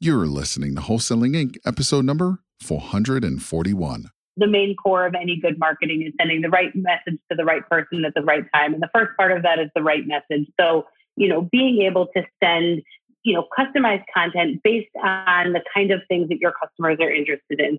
You're listening to Wholesaling Inc., episode number 441. The main core of any good marketing is sending the right message to the right person at the right time. And the first part of that is the right message. So, you know, being able to send, you know, customized content based on the kind of things that your customers are interested in.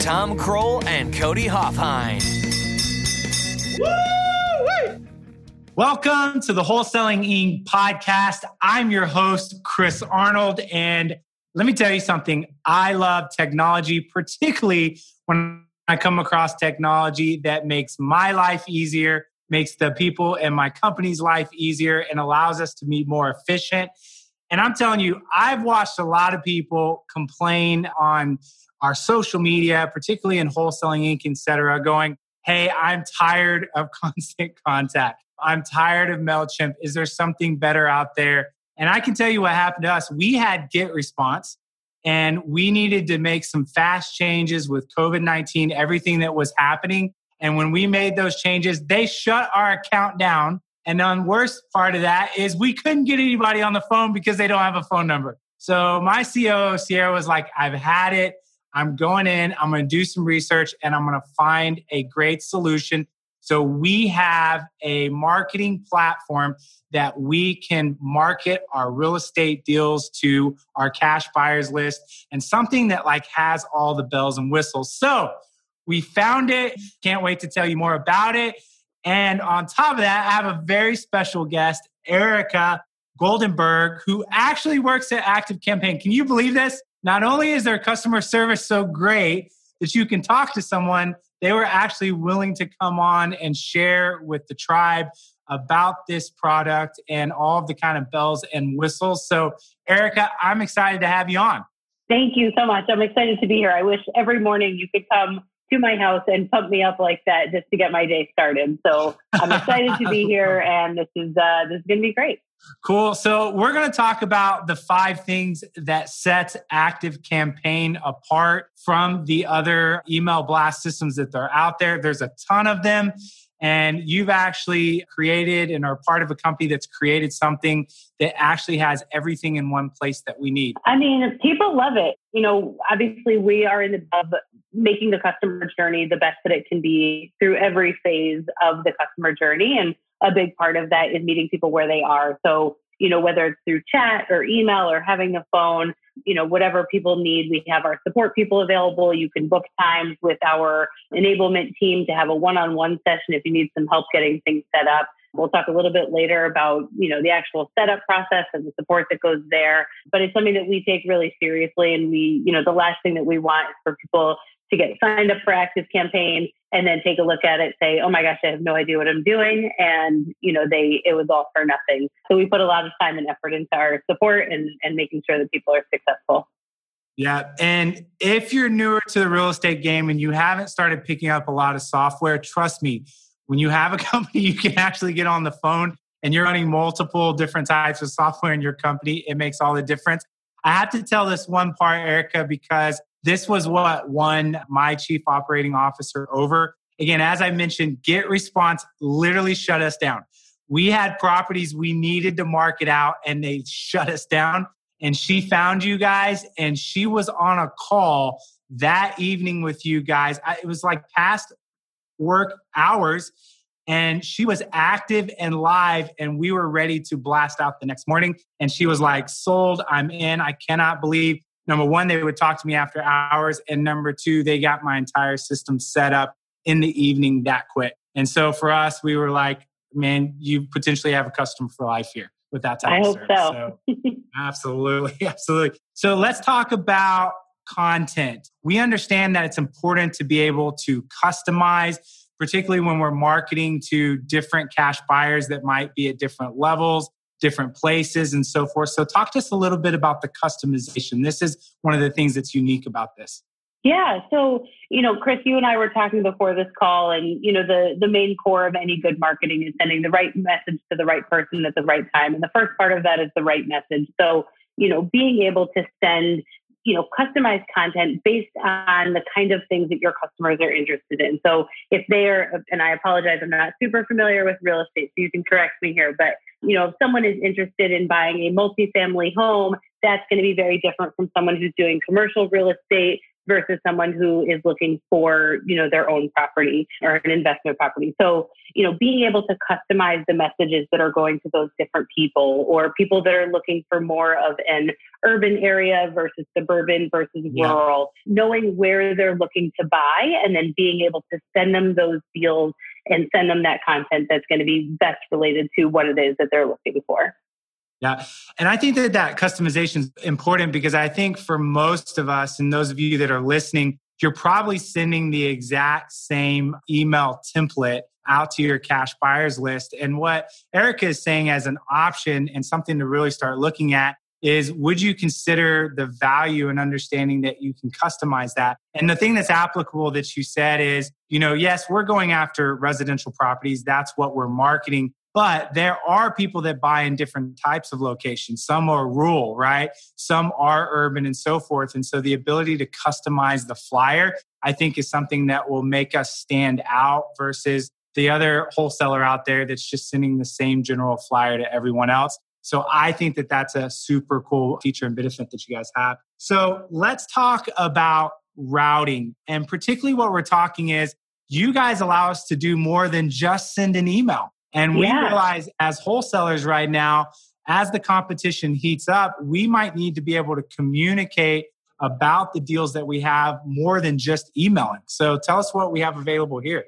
Tom Krol and Cody Hofhine. Welcome to the Wholesaling Inc. podcast. I'm your host, Chris Arnold. And let me tell you something I love technology, particularly when I come across technology that makes my life easier, makes the people in my company's life easier, and allows us to be more efficient and I'm telling you, I've watched a lot of people complain on our social media, particularly in Wholesaling Inc., et cetera, going, Hey, I'm tired of constant contact. I'm tired of MailChimp. Is there something better out there? And I can tell you what happened to us. We had GetResponse and we needed to make some fast changes with COVID 19, everything that was happening. And when we made those changes, they shut our account down and the worst part of that is we couldn't get anybody on the phone because they don't have a phone number. So my COO, Sierra, was like, I've had it. I'm going in, I'm going to do some research, and I'm going to find a great solution. So we have a marketing platform that we can market our real estate deals to our cash buyers list and something that like has all the bells and whistles. So we found it. Can't wait to tell you more about it. And on top of that, I have a very special guest, Erica Goldenberg, who actually works at Active Campaign. Can you believe this? Not only is their customer service so great that you can talk to someone, they were actually willing to come on and share with the tribe about this product and all of the kind of bells and whistles. So, Erica, I'm excited to have you on. Thank you so much. I'm excited to be here. I wish every morning you could come to my house and pump me up like that just to get my day started. So I'm excited to be here, and this is uh, this is going to be great. Cool. So we're going to talk about the five things that sets Active Campaign apart from the other email blast systems that are out there. There's a ton of them. And you've actually created and are part of a company that's created something that actually has everything in one place that we need. I mean, people love it. You know, obviously, we are in the of making the customer journey the best that it can be through every phase of the customer journey. And a big part of that is meeting people where they are. So, you know, whether it's through chat or email or having a phone, you know, whatever people need, we have our support people available. You can book times with our enablement team to have a one-on-one session if you need some help getting things set up. We'll talk a little bit later about, you know, the actual setup process and the support that goes there. But it's something that we take really seriously. And we, you know, the last thing that we want is for people to get signed up for active campaign and then take a look at it say oh my gosh i have no idea what i'm doing and you know they it was all for nothing. So we put a lot of time and effort into our support and and making sure that people are successful. Yeah and if you're newer to the real estate game and you haven't started picking up a lot of software trust me when you have a company you can actually get on the phone and you're running multiple different types of software in your company. It makes all the difference. I have to tell this one part erica because this was what won my chief operating officer over. Again, as I mentioned, GetResponse literally shut us down. We had properties we needed to market out and they shut us down. And she found you guys and she was on a call that evening with you guys. It was like past work hours and she was active and live and we were ready to blast out the next morning and she was like sold i'm in i cannot believe number one, they would talk to me after hours. And number two, they got my entire system set up in the evening that quick. And so for us, we were like, man, you potentially have a customer for life here with that type I of hope service. So. so absolutely, absolutely. So let's talk about content. We understand that it's important to be able to customize, particularly when we're marketing to different cash buyers that might be at different levels different places and so forth. So, talk to us a little bit about the customization. This is one of the things that's unique about this. Yeah. So, you know, Chris, you and I were talking before this call, and, you know, the, the main core of any good marketing is sending the right message to the right person at the right time. And the first part of that is the right message. So, you know, being able to send you know, customized content based on the kind of things that your customers are interested in. So if they are, and I apologize, I'm not super familiar with real estate, so you can correct me here, but you know, if someone is interested in buying a multifamily home, that's going to be very different from someone who's doing commercial real estate versus someone who is looking for, you know, their own property or an investment property. So, you know, being able to customize the messages that are going to those different people or people that are looking for more of an urban area versus suburban versus yeah. rural, knowing where they're looking to buy and then being able to send them those deals and send them that content that's going to be best related to what it is that they're looking for. Yeah. And I think that that customization is important because I think for most of us and those of you that are listening, you're probably sending the exact same email template out to your cash buyers list. And what Erica is saying as an option and something to really start looking at is would you consider the value and understanding that you can customize that? And the thing that's applicable that you said is, you know, yes, we're going after residential properties. That's what we're marketing. But there are people that buy in different types of locations. Some are rural, right? Some are urban and so forth. And so the ability to customize the flyer, I think, is something that will make us stand out versus the other wholesaler out there that's just sending the same general flyer to everyone else. So I think that that's a super cool feature and benefit that you guys have. So let's talk about routing. And particularly what we're talking is you guys allow us to do more than just send an email. And we yeah. realize as wholesalers right now, as the competition heats up, we might need to be able to communicate about the deals that we have more than just emailing. So tell us what we have available here.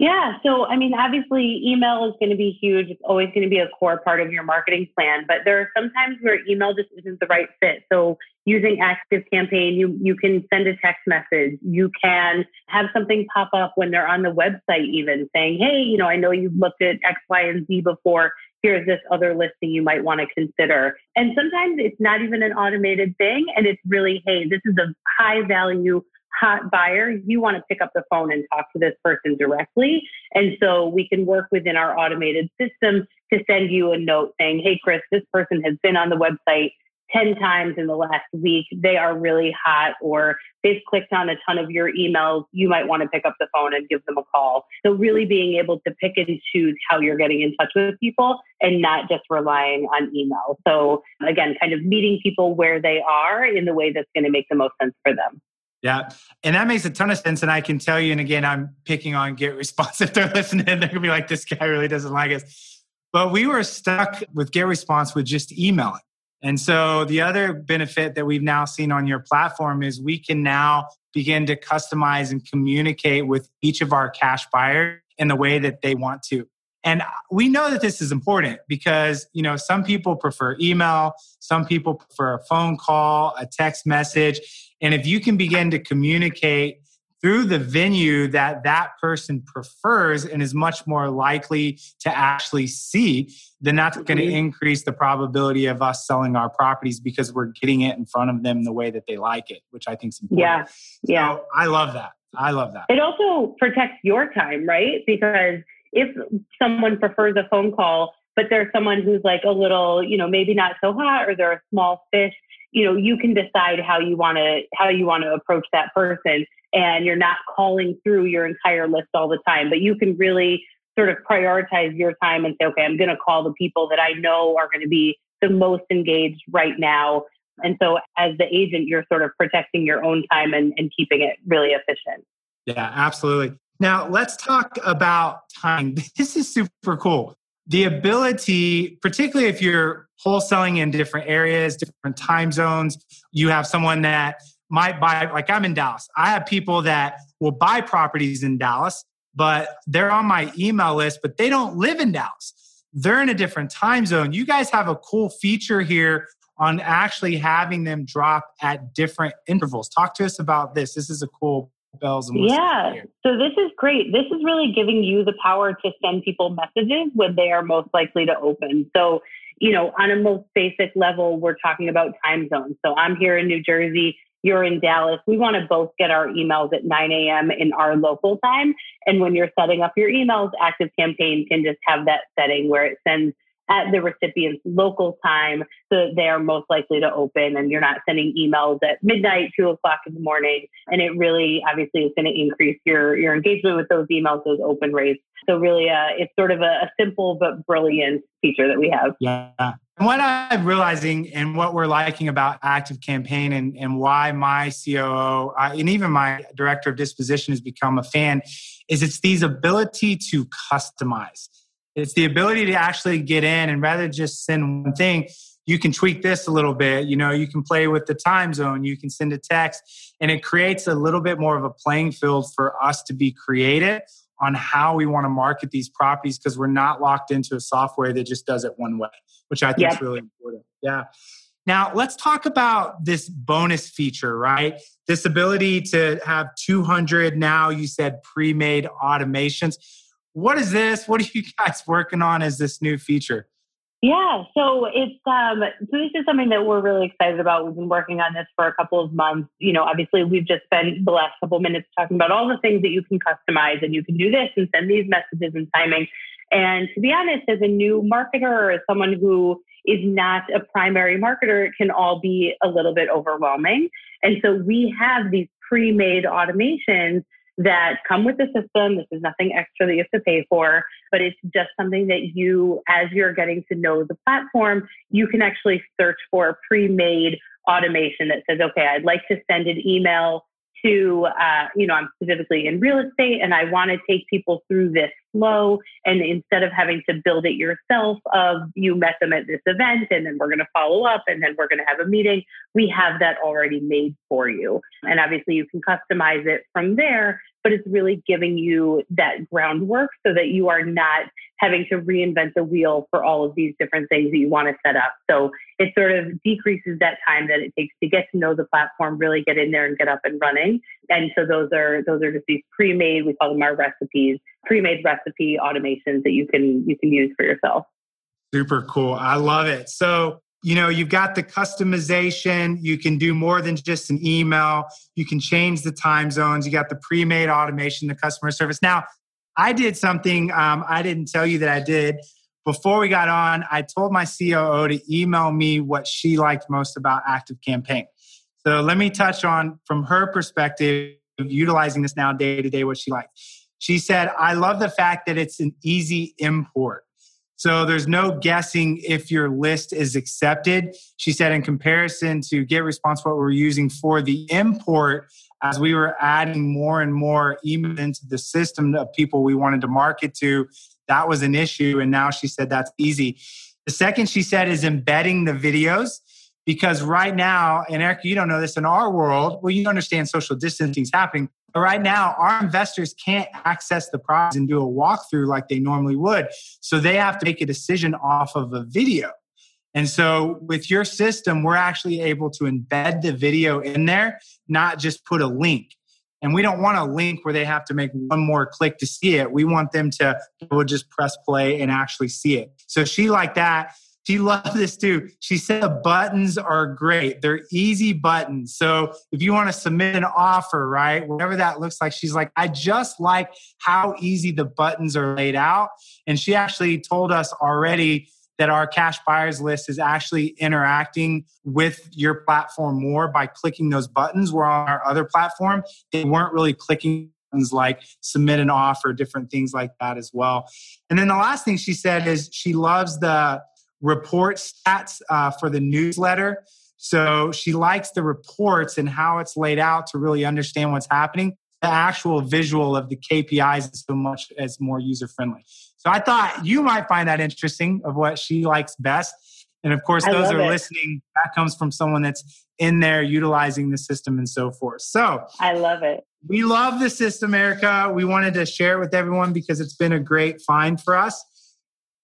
Yeah. So, I mean, obviously, email is going to be huge. It's always going to be a core part of your marketing plan. But there are sometimes where email just isn't the right fit. So, using Active Campaign, you, you can send a text message. You can have something pop up when they're on the website, even saying, hey, you know, I know you've looked at X, Y, and Z before. Here's this other listing you might want to consider. And sometimes it's not even an automated thing. And it's really, hey, this is a high value hot buyer, you want to pick up the phone and talk to this person directly. And so we can work within our automated system to send you a note saying, Hey, Chris, this person has been on the website 10 times in the last week. They are really hot, or they've clicked on a ton of your emails. You might want to pick up the phone and give them a call. So, really being able to pick and choose how you're getting in touch with people and not just relying on email. So, again, kind of meeting people where they are in the way that's going to make the most sense for them. Yeah. And that makes a ton of sense. And I can tell you, and again, I'm picking on Get Response. If they're listening, they're going to be like, this guy really doesn't like us. But we were stuck with Get Response with just emailing. And so the other benefit that we've now seen on your platform is we can now begin to customize and communicate with each of our cash buyers in the way that they want to. And we know that this is important because, you know, some people prefer email, some people prefer a phone call, a text message. And if you can begin to communicate through the venue that that person prefers and is much more likely to actually see, then that's going to mm-hmm. increase the probability of us selling our properties because we're getting it in front of them the way that they like it, which I think is important. Yeah. Yeah. So I love that. I love that. It also protects your time, right? Because if someone prefers a phone call, but there's someone who's like a little, you know, maybe not so hot or they're a small fish, you know, you can decide how you want to how you want to approach that person and you're not calling through your entire list all the time, but you can really sort of prioritize your time and say, okay, I'm going to call the people that I know are going to be the most engaged right now. And so as the agent, you're sort of protecting your own time and, and keeping it really efficient. Yeah, absolutely. Now, let's talk about time. This is super cool. The ability, particularly if you're wholesaling in different areas, different time zones, you have someone that might buy, like I'm in Dallas. I have people that will buy properties in Dallas, but they're on my email list, but they don't live in Dallas. They're in a different time zone. You guys have a cool feature here on actually having them drop at different intervals. Talk to us about this. This is a cool bells and yeah so this is great this is really giving you the power to send people messages when they are most likely to open so you know, on a most basic level, we're talking about time zones. So I'm here in New Jersey, you're in Dallas. We want to both get our emails at 9 a.m. in our local time. And when you're setting up your emails, Active Campaign can just have that setting where it sends at the recipient's local time so that they are most likely to open and you're not sending emails at midnight, two o'clock in the morning. And it really obviously is going to increase your, your engagement with those emails, those open rates. So really, uh, it's sort of a, a simple but brilliant feature that we have. Yeah. And what I'm realizing and what we're liking about Active Campaign and, and why my COO uh, and even my director of disposition has become a fan is it's these ability to customize. It's the ability to actually get in and rather just send one thing, you can tweak this a little bit. You know, you can play with the time zone, you can send a text, and it creates a little bit more of a playing field for us to be creative on how we want to market these properties because we're not locked into a software that just does it one way, which I think yep. is really important. Yeah. Now, let's talk about this bonus feature, right? This ability to have 200 now, you said pre made automations. What is this? What are you guys working on as this new feature? Yeah, so it's um so this is something that we're really excited about. We've been working on this for a couple of months. You know, obviously we've just spent the last couple of minutes talking about all the things that you can customize and you can do this and send these messages and timing. And to be honest, as a new marketer or as someone who is not a primary marketer, it can all be a little bit overwhelming. And so we have these pre-made automations that come with the system. This is nothing extra that you have to pay for, but it's just something that you, as you're getting to know the platform, you can actually search for pre-made automation that says, okay, I'd like to send an email to, uh, you know, I'm specifically in real estate and I want to take people through this flow. And instead of having to build it yourself, of you met them at this event and then we're going to follow up and then we're going to have a meeting, we have that already made for you. And obviously you can customize it from there but it's really giving you that groundwork so that you are not having to reinvent the wheel for all of these different things that you want to set up. So it sort of decreases that time that it takes to get to know the platform, really get in there and get up and running. And so those are those are just these pre-made, we call them our recipes, pre-made recipe automations that you can you can use for yourself. Super cool. I love it. So you know you've got the customization you can do more than just an email you can change the time zones you got the pre-made automation the customer service now i did something um, i didn't tell you that i did before we got on i told my coo to email me what she liked most about active campaign. So let me touch on from her perspective utilizing this now day to day what she liked. She said i love the fact that it's an easy import. So there's no guessing if your list is accepted. She said, in comparison to Get Response, what we're using for the import, as we were adding more and more email into the system of people we wanted to market to, that was an issue. And now she said that's easy. The second she said is embedding the videos because right now, and Eric, you don't know this in our world, well, you understand social distancing is happening. But right now, our investors can't access the properties and do a walkthrough like they normally would. So they have to make a decision off of a video. And so with your system, we're actually able to embed the video in there, not just put a link. And we don't want a link where they have to make one more click to see it. We want them to just press play and actually see it. So she liked that. She loved this too. She said the buttons are great. They're easy buttons. So if you want to submit an offer, right, whatever that looks like, she's like, I just like how easy the buttons are laid out. And she actually told us already that our cash buyers list is actually interacting with your platform more by clicking those buttons. Where on our other platform, they weren't really clicking buttons like submit an offer, different things like that as well. And then the last thing she said is she loves the report stats uh, for the newsletter. So she likes the reports and how it's laid out to really understand what's happening. The actual visual of the KPIs is so much as more user friendly. So I thought you might find that interesting of what she likes best. And of course, those are it. listening. That comes from someone that's in there utilizing the system and so forth. So I love it. We love the system, Erica. We wanted to share it with everyone because it's been a great find for us.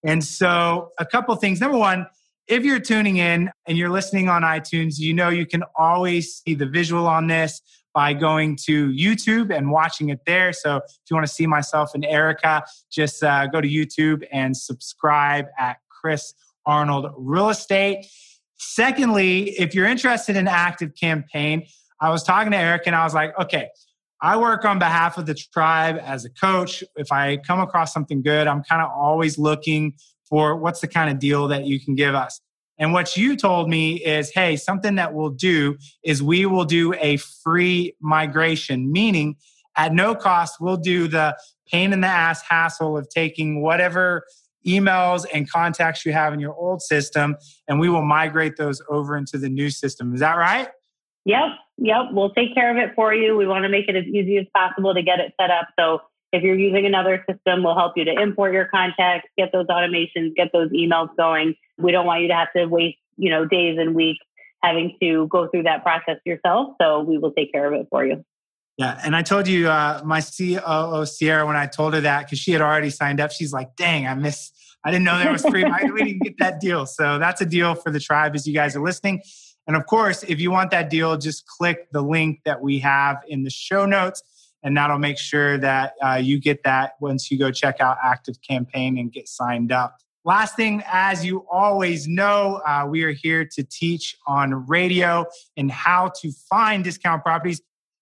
And so, a couple things. Number one, if you're tuning in and you're listening on iTunes, you know you can always see the visual on this by going to YouTube and watching it there. So, if you want to see myself and Erica, just uh, go to YouTube and subscribe at Chris Arnold Real Estate. Secondly, if you're interested in active campaign, I was talking to Eric and I was like, okay, I work on behalf of the tribe as a coach. If I come across something good, I'm kind of always looking for what's the kind of deal that you can give us. And what you told me is, hey, something that we'll do is we will do a free migration, meaning at no cost, we'll do the pain in the ass hassle of taking whatever emails and contacts you have in your old system and we will migrate those over into the new system. Is that right? Yep. Yep. We'll take care of it for you. We want to make it as easy as possible to get it set up. So if you're using another system, we'll help you to import your contacts, get those automations, get those emails going. We don't want you to have to waste, you know, days and weeks having to go through that process yourself. So we will take care of it for you. Yeah, and I told you uh, my COO Sierra when I told her that because she had already signed up. She's like, "Dang, I miss. I didn't know there was free. we didn't get that deal." So that's a deal for the tribe as you guys are listening. And of course, if you want that deal, just click the link that we have in the show notes, and that'll make sure that uh, you get that once you go check out Active Campaign and get signed up. Last thing, as you always know, uh, we are here to teach on radio and how to find discount properties.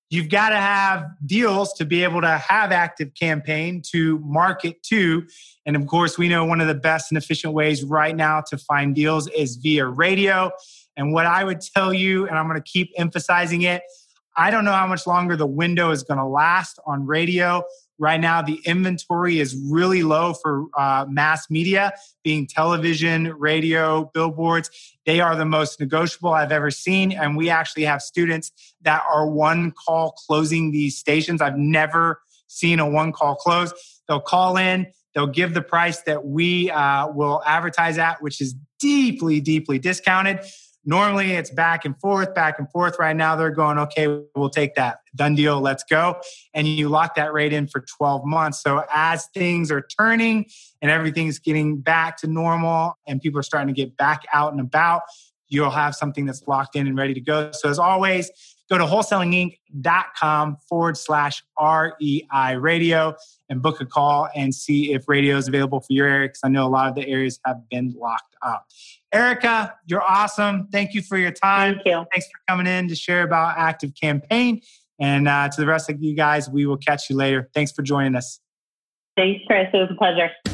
You've got to have deals to be able to have active campaign to market to. And of course we know one of the best and efficient ways right now to find deals is via radio. And what i would tell you and i'm going to keep emphasizing it i don't know how much longer the window is going to last on radio Right now, the inventory is really low for uh, mass media, being television, radio, billboards. They are the most negotiable I've ever seen. And we actually have students that are one call closing these stations. I've never seen a one call close. They'll call in, they'll give the price that we uh, will advertise at, which is deeply, deeply discounted. Normally it's back and forth, back and forth. Right now they're going, okay, we'll take that. Done deal, let's go. And you lock that rate in for 12 months. So as things are turning and everything's getting back to normal and people are starting to get back out and about, you'll have something that's locked in and ready to go. So as always, go to wholesalinginc.com forward slash REI radio and book a call and see if radio is available for your area because I know a lot of the areas have been locked up. Erica, you're awesome. Thank you for your time. Thank you. Thanks for coming in to share about Active Campaign. And uh, to the rest of you guys, we will catch you later. Thanks for joining us. Thanks, Chris. It was a pleasure.